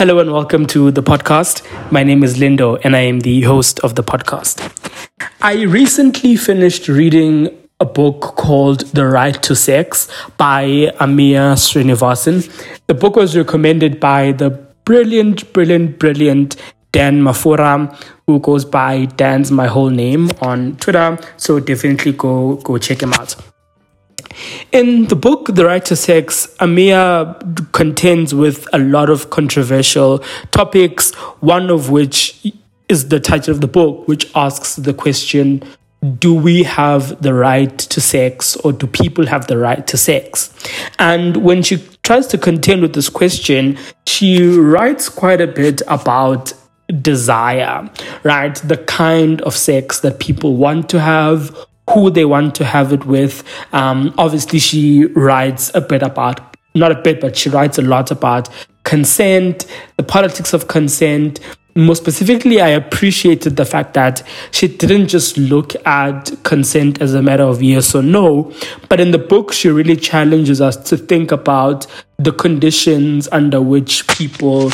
Hello and welcome to the podcast. My name is Lindo and I am the host of the podcast. I recently finished reading a book called The Right to Sex by Amia Srinivasan. The book was recommended by the brilliant, brilliant, brilliant Dan Mafura, who goes by Dan's My Whole Name on Twitter. So definitely go go check him out. In the book, The Right to Sex, Amia contends with a lot of controversial topics, one of which is the title of the book, which asks the question do we have the right to sex or do people have the right to sex? And when she tries to contend with this question, she writes quite a bit about desire, right? The kind of sex that people want to have, who they want to have it with. Um, obviously, she writes a bit about, not a bit, but she writes a lot about consent, the politics of consent. More specifically, I appreciated the fact that she didn't just look at consent as a matter of yes or no, but in the book, she really challenges us to think about the conditions under which people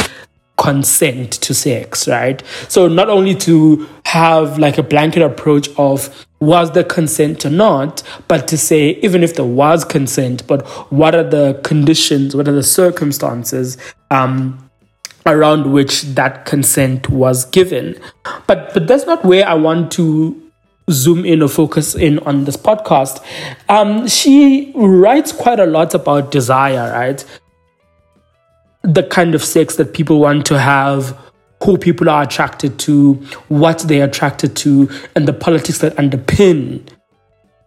consent to sex, right? So not only to have like a blanket approach of was there consent or not, but to say even if there was consent, but what are the conditions, what are the circumstances um, around which that consent was given? But but that's not where I want to zoom in or focus in on this podcast. Um, she writes quite a lot about desire, right? the kind of sex that people want to have, who people are attracted to, what they're attracted to, and the politics that underpin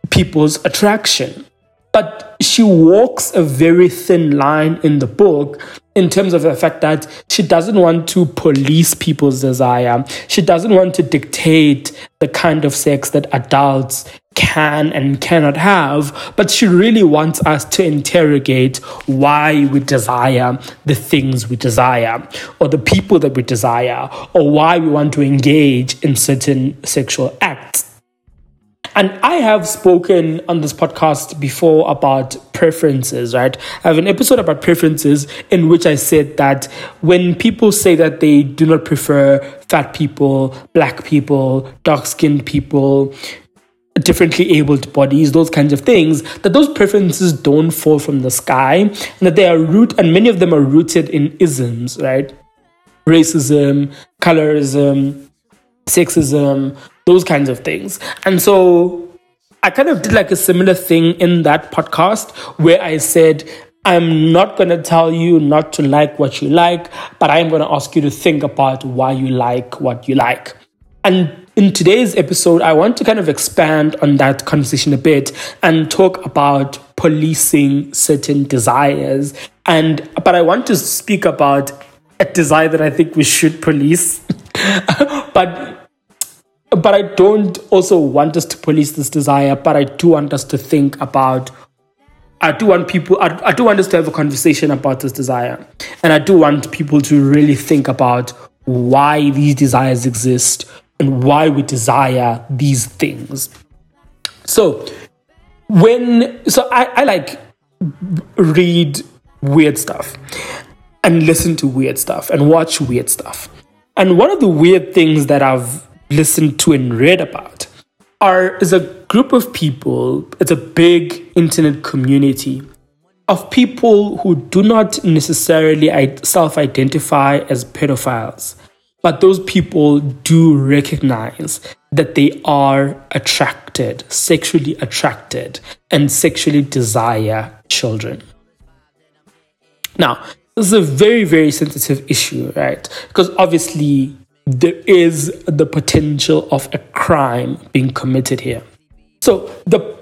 people's attraction. But she walks a very thin line in the book in terms of the fact that she doesn't want to police people's desire. She doesn't want to dictate the kind of sex that adults can and cannot have, but she really wants us to interrogate why we desire the things we desire, or the people that we desire, or why we want to engage in certain sexual acts. And I have spoken on this podcast before about preferences, right? I have an episode about preferences in which I said that when people say that they do not prefer fat people, black people, dark skinned people, differently abled bodies, those kinds of things, that those preferences don't fall from the sky, and that they are root and many of them are rooted in isms, right? Racism, colorism, sexism, those kinds of things. And so I kind of did like a similar thing in that podcast where I said, I'm not going to tell you not to like what you like, but I'm going to ask you to think about why you like what you like. And in today's episode, I want to kind of expand on that conversation a bit and talk about policing certain desires. And but I want to speak about a desire that I think we should police. but but I don't also want us to police this desire, but I do want us to think about I do want people, I, I do want us to have a conversation about this desire. And I do want people to really think about why these desires exist, and why we desire these things. So, when, so I, I like read weird stuff and listen to weird stuff and watch weird stuff. And one of the weird things that I've listened to and read about are is a group of people, it's a big internet community of people who do not necessarily self identify as pedophiles, but those people do recognize that they are attracted, sexually attracted, and sexually desire children. Now, this is a very, very sensitive issue, right? Because obviously, there is the potential of a crime being committed here. So, the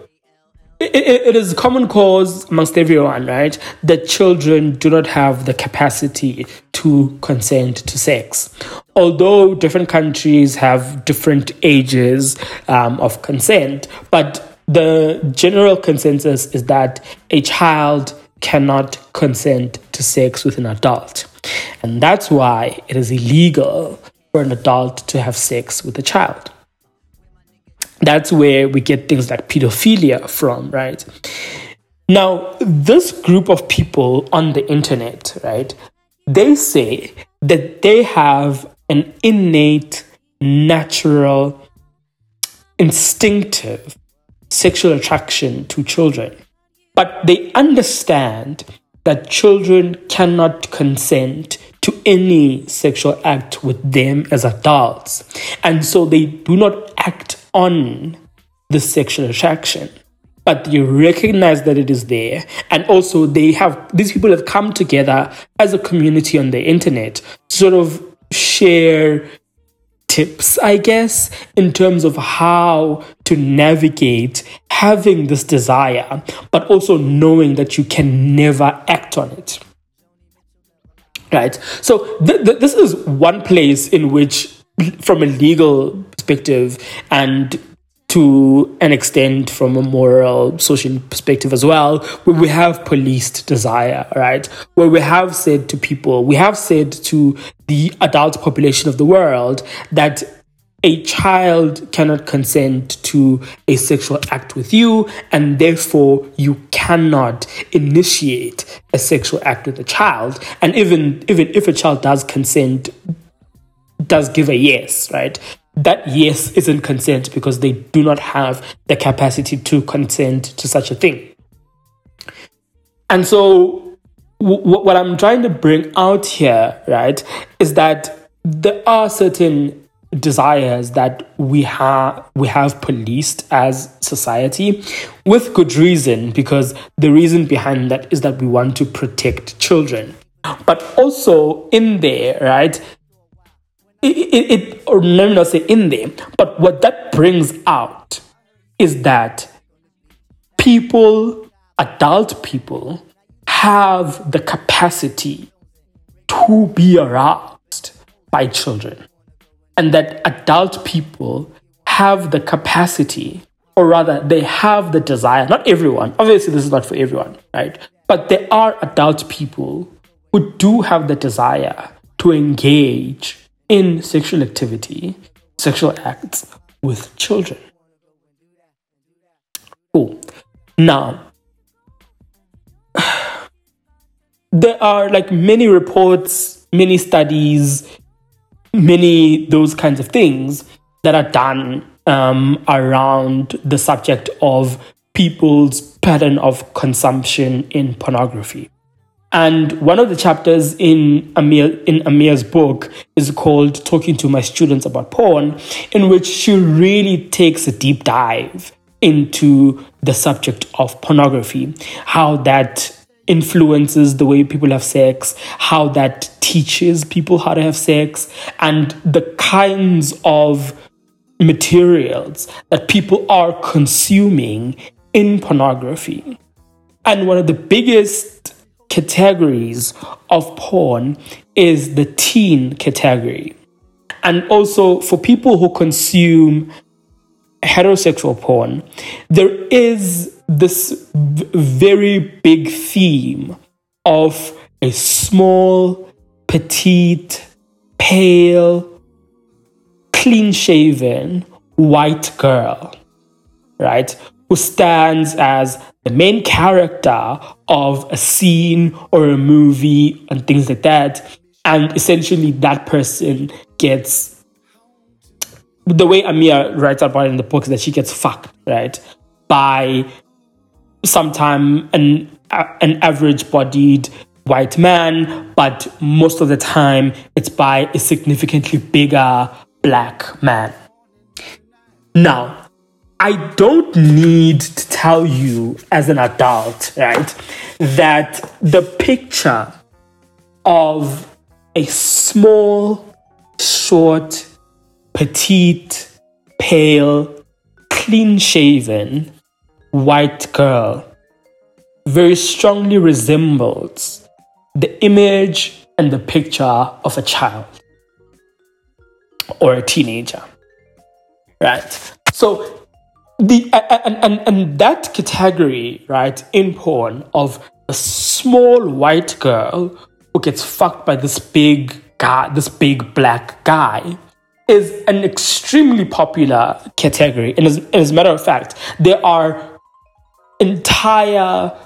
it, is common cause amongst everyone, right? That children do not have the capacity to consent to sex. Although different countries have different ages um, of consent, but the general consensus is that a child cannot consent to sex with an adult. And that's why it is illegal for an adult to have sex with a child that's where we get things like pedophilia from, right? Now, this group of people on the internet, right, they say that they have an innate, natural, instinctive sexual attraction to children. But they understand that children cannot consent to any sexual act with them as adults. And so they do not act on the sexual attraction. But you recognize that it is there. And also, they have, these people have come together as a community on the internet, sort of share tips, I guess, in terms of how to navigate having this desire, but also knowing that you can never act on it. Right? So, th- th- this is one place in which, from a legal perspective and to an extent from a moral social perspective as well where we have policed desire right where we have said to people we have said to the adult population of the world that a child cannot consent to a sexual act with you, and therefore you cannot initiate a sexual act with a child. And even, even if a child does consent, does give a yes, right? That yes isn't consent because they do not have the capacity to consent to such a thing. And so, w- what I'm trying to bring out here, right, is that there are certain desires that we have we have policed as society with good reason because the reason behind that is that we want to protect children but also in there right it, it, or let me not say in there but what that brings out is that people adult people have the capacity to be aroused by children and that adult people have the capacity, or rather, they have the desire. Not everyone, obviously, this is not for everyone, right? But there are adult people who do have the desire to engage in sexual activity, sexual acts with children. Cool. Now, there are like many reports, many studies, many those kinds of things that are done um, around the subject of people's pattern of consumption in pornography. And one of the chapters in Amia in Amia's book is called Talking to My Students About Porn, in which she really takes a deep dive into the subject of pornography, how that influences the way people have sex, how that teaches people how to have sex, and the kinds of materials that people are consuming in pornography. And one of the biggest categories of porn is the teen category. And also for people who consume heterosexual porn, there is this very big theme of a small, petite, pale, clean shaven white girl, right? Who stands as the main character of a scene or a movie and things like that. And essentially, that person gets the way Amia writes about it in the book is that she gets fucked, right? By sometime an an average bodied white man, but most of the time it's by a significantly bigger black man. Now, I don't need to tell you as an adult, right, that the picture of a small, short, petite, pale, clean shaven white girl very strongly resembles the image and the picture of a child or a teenager. Right? So, the and, and, and that category, right, in porn of a small white girl who gets fucked by this big guy, this big black guy, is an extremely popular category. And as, as a matter of fact, there are entire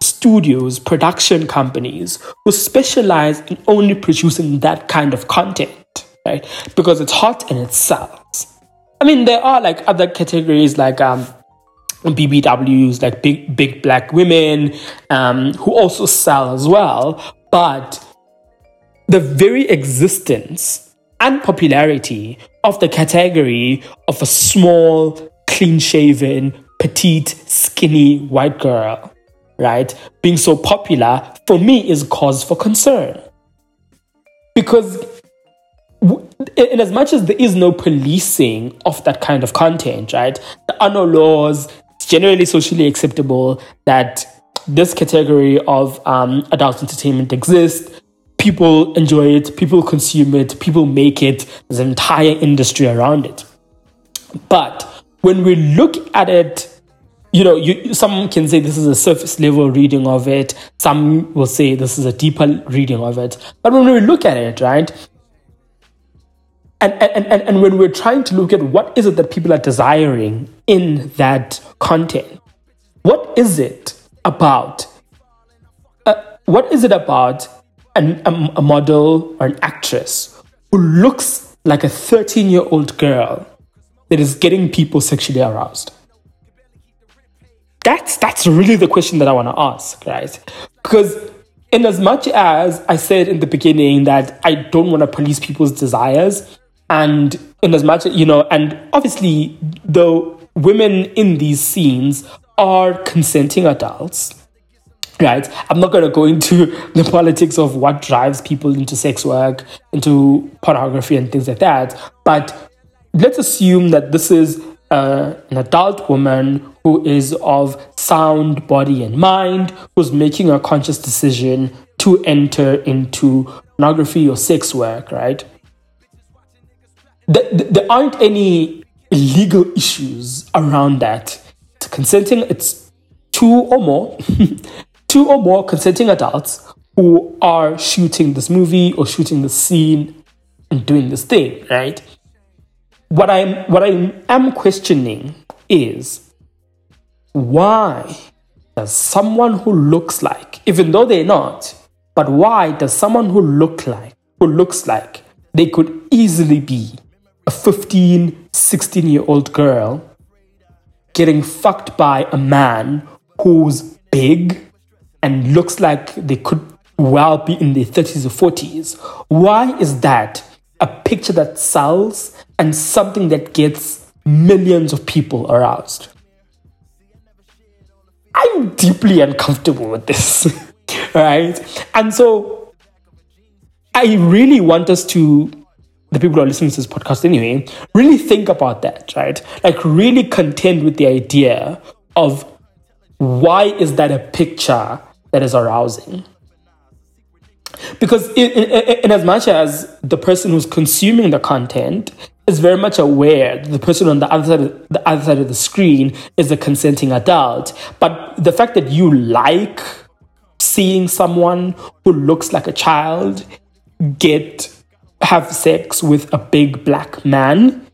studios, production companies who specialize in only producing that kind of content, right? Because it's hot and it sells. I mean, there are like other categories like um, BBWs, like big big black women, um, who also sell as well. But the very existence and popularity of the category of a small, clean shaven, petite, skinny white girl, right, being so popular for me is cause for concern. Because in as much as there is no policing of that kind of content, right, there are no laws, it's generally socially acceptable that this category of um, adult entertainment exists. People enjoy it, people consume it, people make it. There's an entire industry around it. But when we look at it, you know, you, some can say this is a surface level reading of it. Some will say this is a deeper reading of it. But when we look at it, right, and, and, and, and when we're trying to look at what is it that people are desiring in that content, what is it about? Uh, what is it about an, a, a model or an actress who looks like a 13 year old girl that is getting people sexually aroused? That's, that's really the question that I want to ask, right? Because in as much as I said in the beginning that I don't want to police people's desires, and in as much, you know, and obviously the women in these scenes are consenting adults. Right, I'm not going to go into the politics of what drives people into sex work, into pornography, and things like that. But let's assume that this is uh, an adult woman who is of sound body and mind, who's making a conscious decision to enter into pornography or sex work, right? There aren't any legal issues around that. It's consenting, it's two or more, two or more consenting adults who are shooting this movie or shooting the scene and doing this thing, right? What I'm what I am questioning is why does someone who looks like, even though they're not, but why does someone who look like who looks like they could easily be a 15, 16 year old girl getting fucked by a man who's big and looks like they could well be in their 30s or 40s. Why is that a picture that sells and something that gets millions of people aroused? I'm deeply uncomfortable with this, right? And so I really want us to the people who are listening to this podcast anyway, really think about that, right? Like, really contend with the idea of why is that a picture that is arousing? Because in, in, in, as much as the person who's consuming the content is very much aware the person on the other side of, the other side of the screen is a consenting adult, but the fact that you like seeing someone who looks like a child get have sex with a big black man,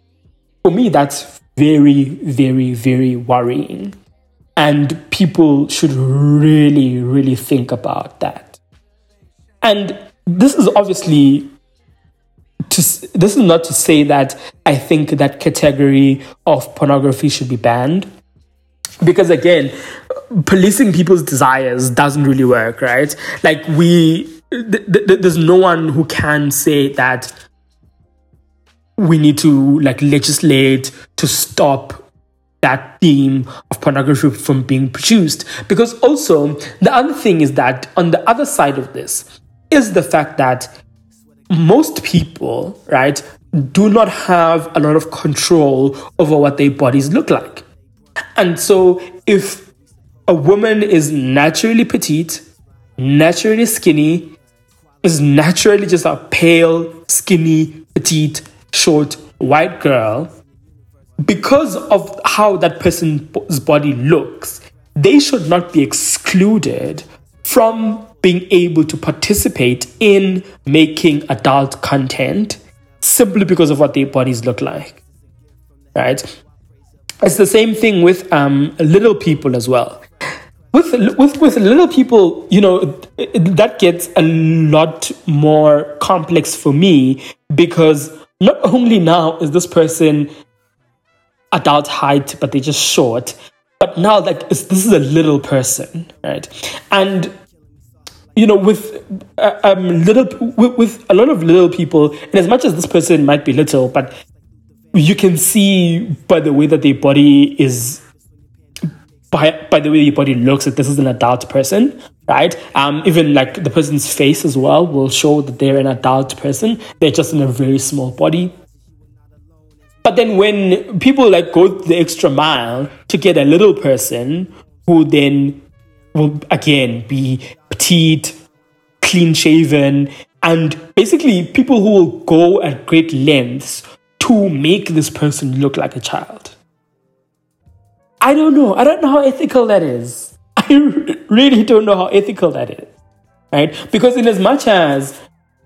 for me, that's very, very, very worrying. And people should really, really think about that. And this is obviously to, this is not to say that I think that category of pornography should be banned. Because again, policing people's desires doesn't really work, right? Like we th- th- there's no one who can say that we need to like legislate to stop that theme of pornography from being produced. Because also the other thing is that on the other side of this is the fact that most people right do not have a lot of control over what their bodies look like. And so if a woman is naturally petite naturally skinny is naturally just a pale, skinny, petite, short, white girl, because of how that person's body looks, they should not be excluded from being able to participate in making adult content simply because of what their bodies look like. Right? It's the same thing with um, little people as well. With with with little people, you know, that gets a lot more complex for me because not only now is this person adult height, but they're just short, but now like this is a little person, right? And you know, with uh, um little with, with a lot of little people, and as much as this person might be little, but you can see by the way that their body is by by the way your body looks that this is an adult person right? Um even like the person's face as well will show that they're an adult person. They're just in a very small body. But then when people like go the extra mile to get a little person who then will again be petite clean shaven and basically people who will go at great lengths to make this person look like a child I don't know. I don't know how ethical that is. I really don't know how ethical that is. Right? Because in as much as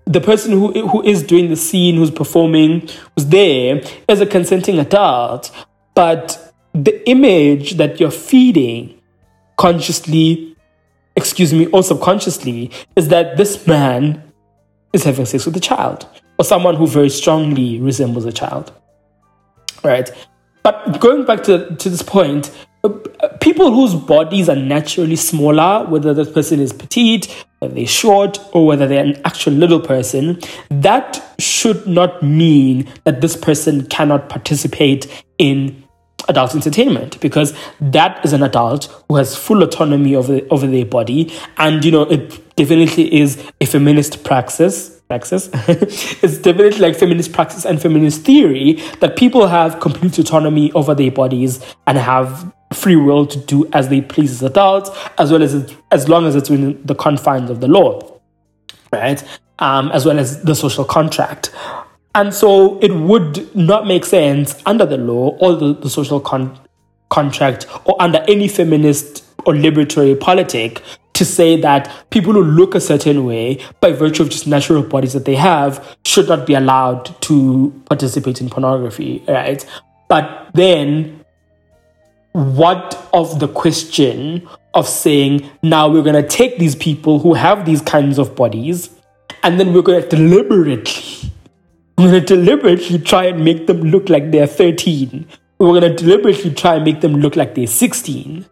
the person who who is doing the scene, who's performing, who's there, is a consenting adult, but the image that you're feeding consciously, excuse me, or subconsciously, is that this man is having sex with a child or someone who very strongly resembles a child. Right? But going back to, to this point, uh, people whose bodies are naturally smaller, whether the person is petite, whether they're short, or whether they're an actual little person, that should not mean that this person cannot participate in adult entertainment because that is an adult who has full autonomy over, over their body. And you know it definitely is a feminist praxis praxis. it's definitely like feminist praxis and feminist theory that people have complete autonomy over their bodies and have free will to do as they please as adults, as well as as long as it's within the confines of the law, right? Um, as well as the social contract. And so it would not make sense under the law or the, the social con- contract or under any feminist or liberatory politic to say that people who look a certain way by virtue of just natural bodies that they have should not be allowed to participate in pornography, right? But then what of the question of saying now we're going to take these people who have these kinds of bodies and then we're going to deliberately we're going to deliberately try and make them look like they're 13 we're going to deliberately try and make them look like they're 16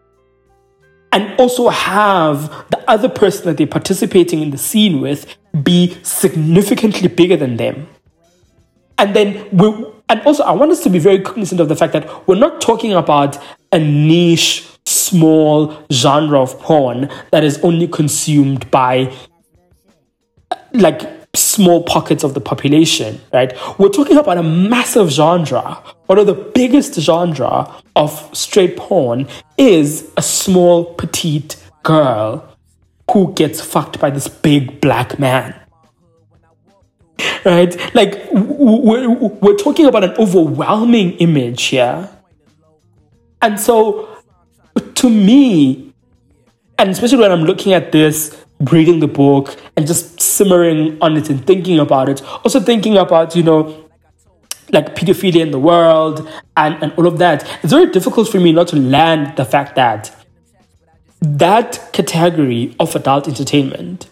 and also have the other person that they're participating in the scene with be significantly bigger than them. And then we and also I want us to be very cognizant of the fact that we're not talking about a niche, small genre of porn that is only consumed by like small pockets of the population, right? We're talking about a massive genre. One of the biggest genre of straight porn is a small, petite girl who gets fucked by this big black man. Right? Like, we're, we're talking about an overwhelming image here. And so, to me, and especially when I'm looking at this reading the book and just simmering on it and thinking about it. Also thinking about, you know, like pedophilia in the world and, and all of that. It's very difficult for me not to land the fact that that category of adult entertainment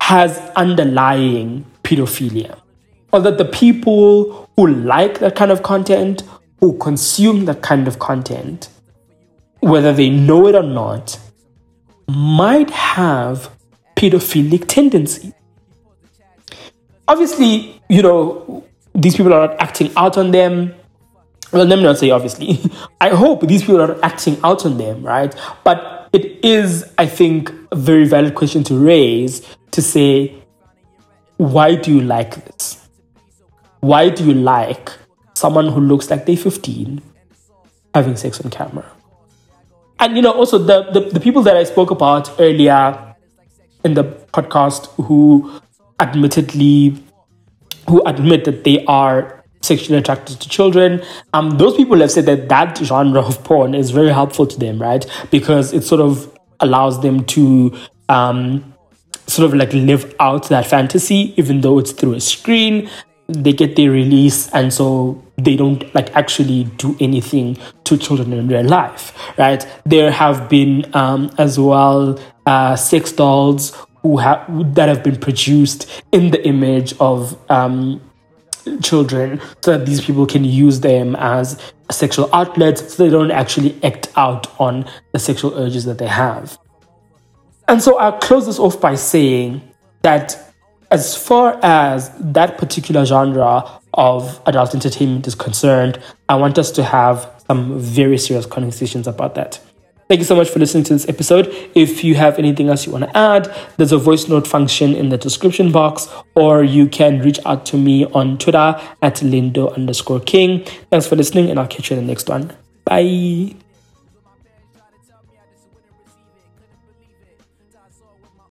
has underlying pedophilia. Or that the people who like that kind of content, who consume that kind of content, whether they know it or not, might have pedophilic tendency. Obviously, you know, these people are not acting out on them. Well, let me not say obviously. I hope these people are acting out on them, right? But it is, I think, a very valid question to raise to say, why do you like this? Why do you like someone who looks like they're 15 having sex on camera? And you know, also the, the, the people that I spoke about earlier in the podcast who admittedly who admit that they are sexually attracted to children. Um those people have said that that genre of porn is very helpful to them right? Because it sort of allows them to um sort of like live out that fantasy even though it's through a screen. They get their release and so they don't like actually do anything to children in real life right? There have been um, as well uh, sex dolls who have that have been produced in the image of um, children so that these people can use them as sexual outlets so they don't actually act out on the sexual urges that they have and so i'll close this off by saying that as far as that particular genre of adult entertainment is concerned, I want us to have some very serious conversations about that. Thank you so much for listening to this episode. If you have anything else you want to add, there's a voice note function in the description box, or you can reach out to me on Twitter at Lindo underscore King. Thanks for listening, and I'll catch you in the next one. Bye.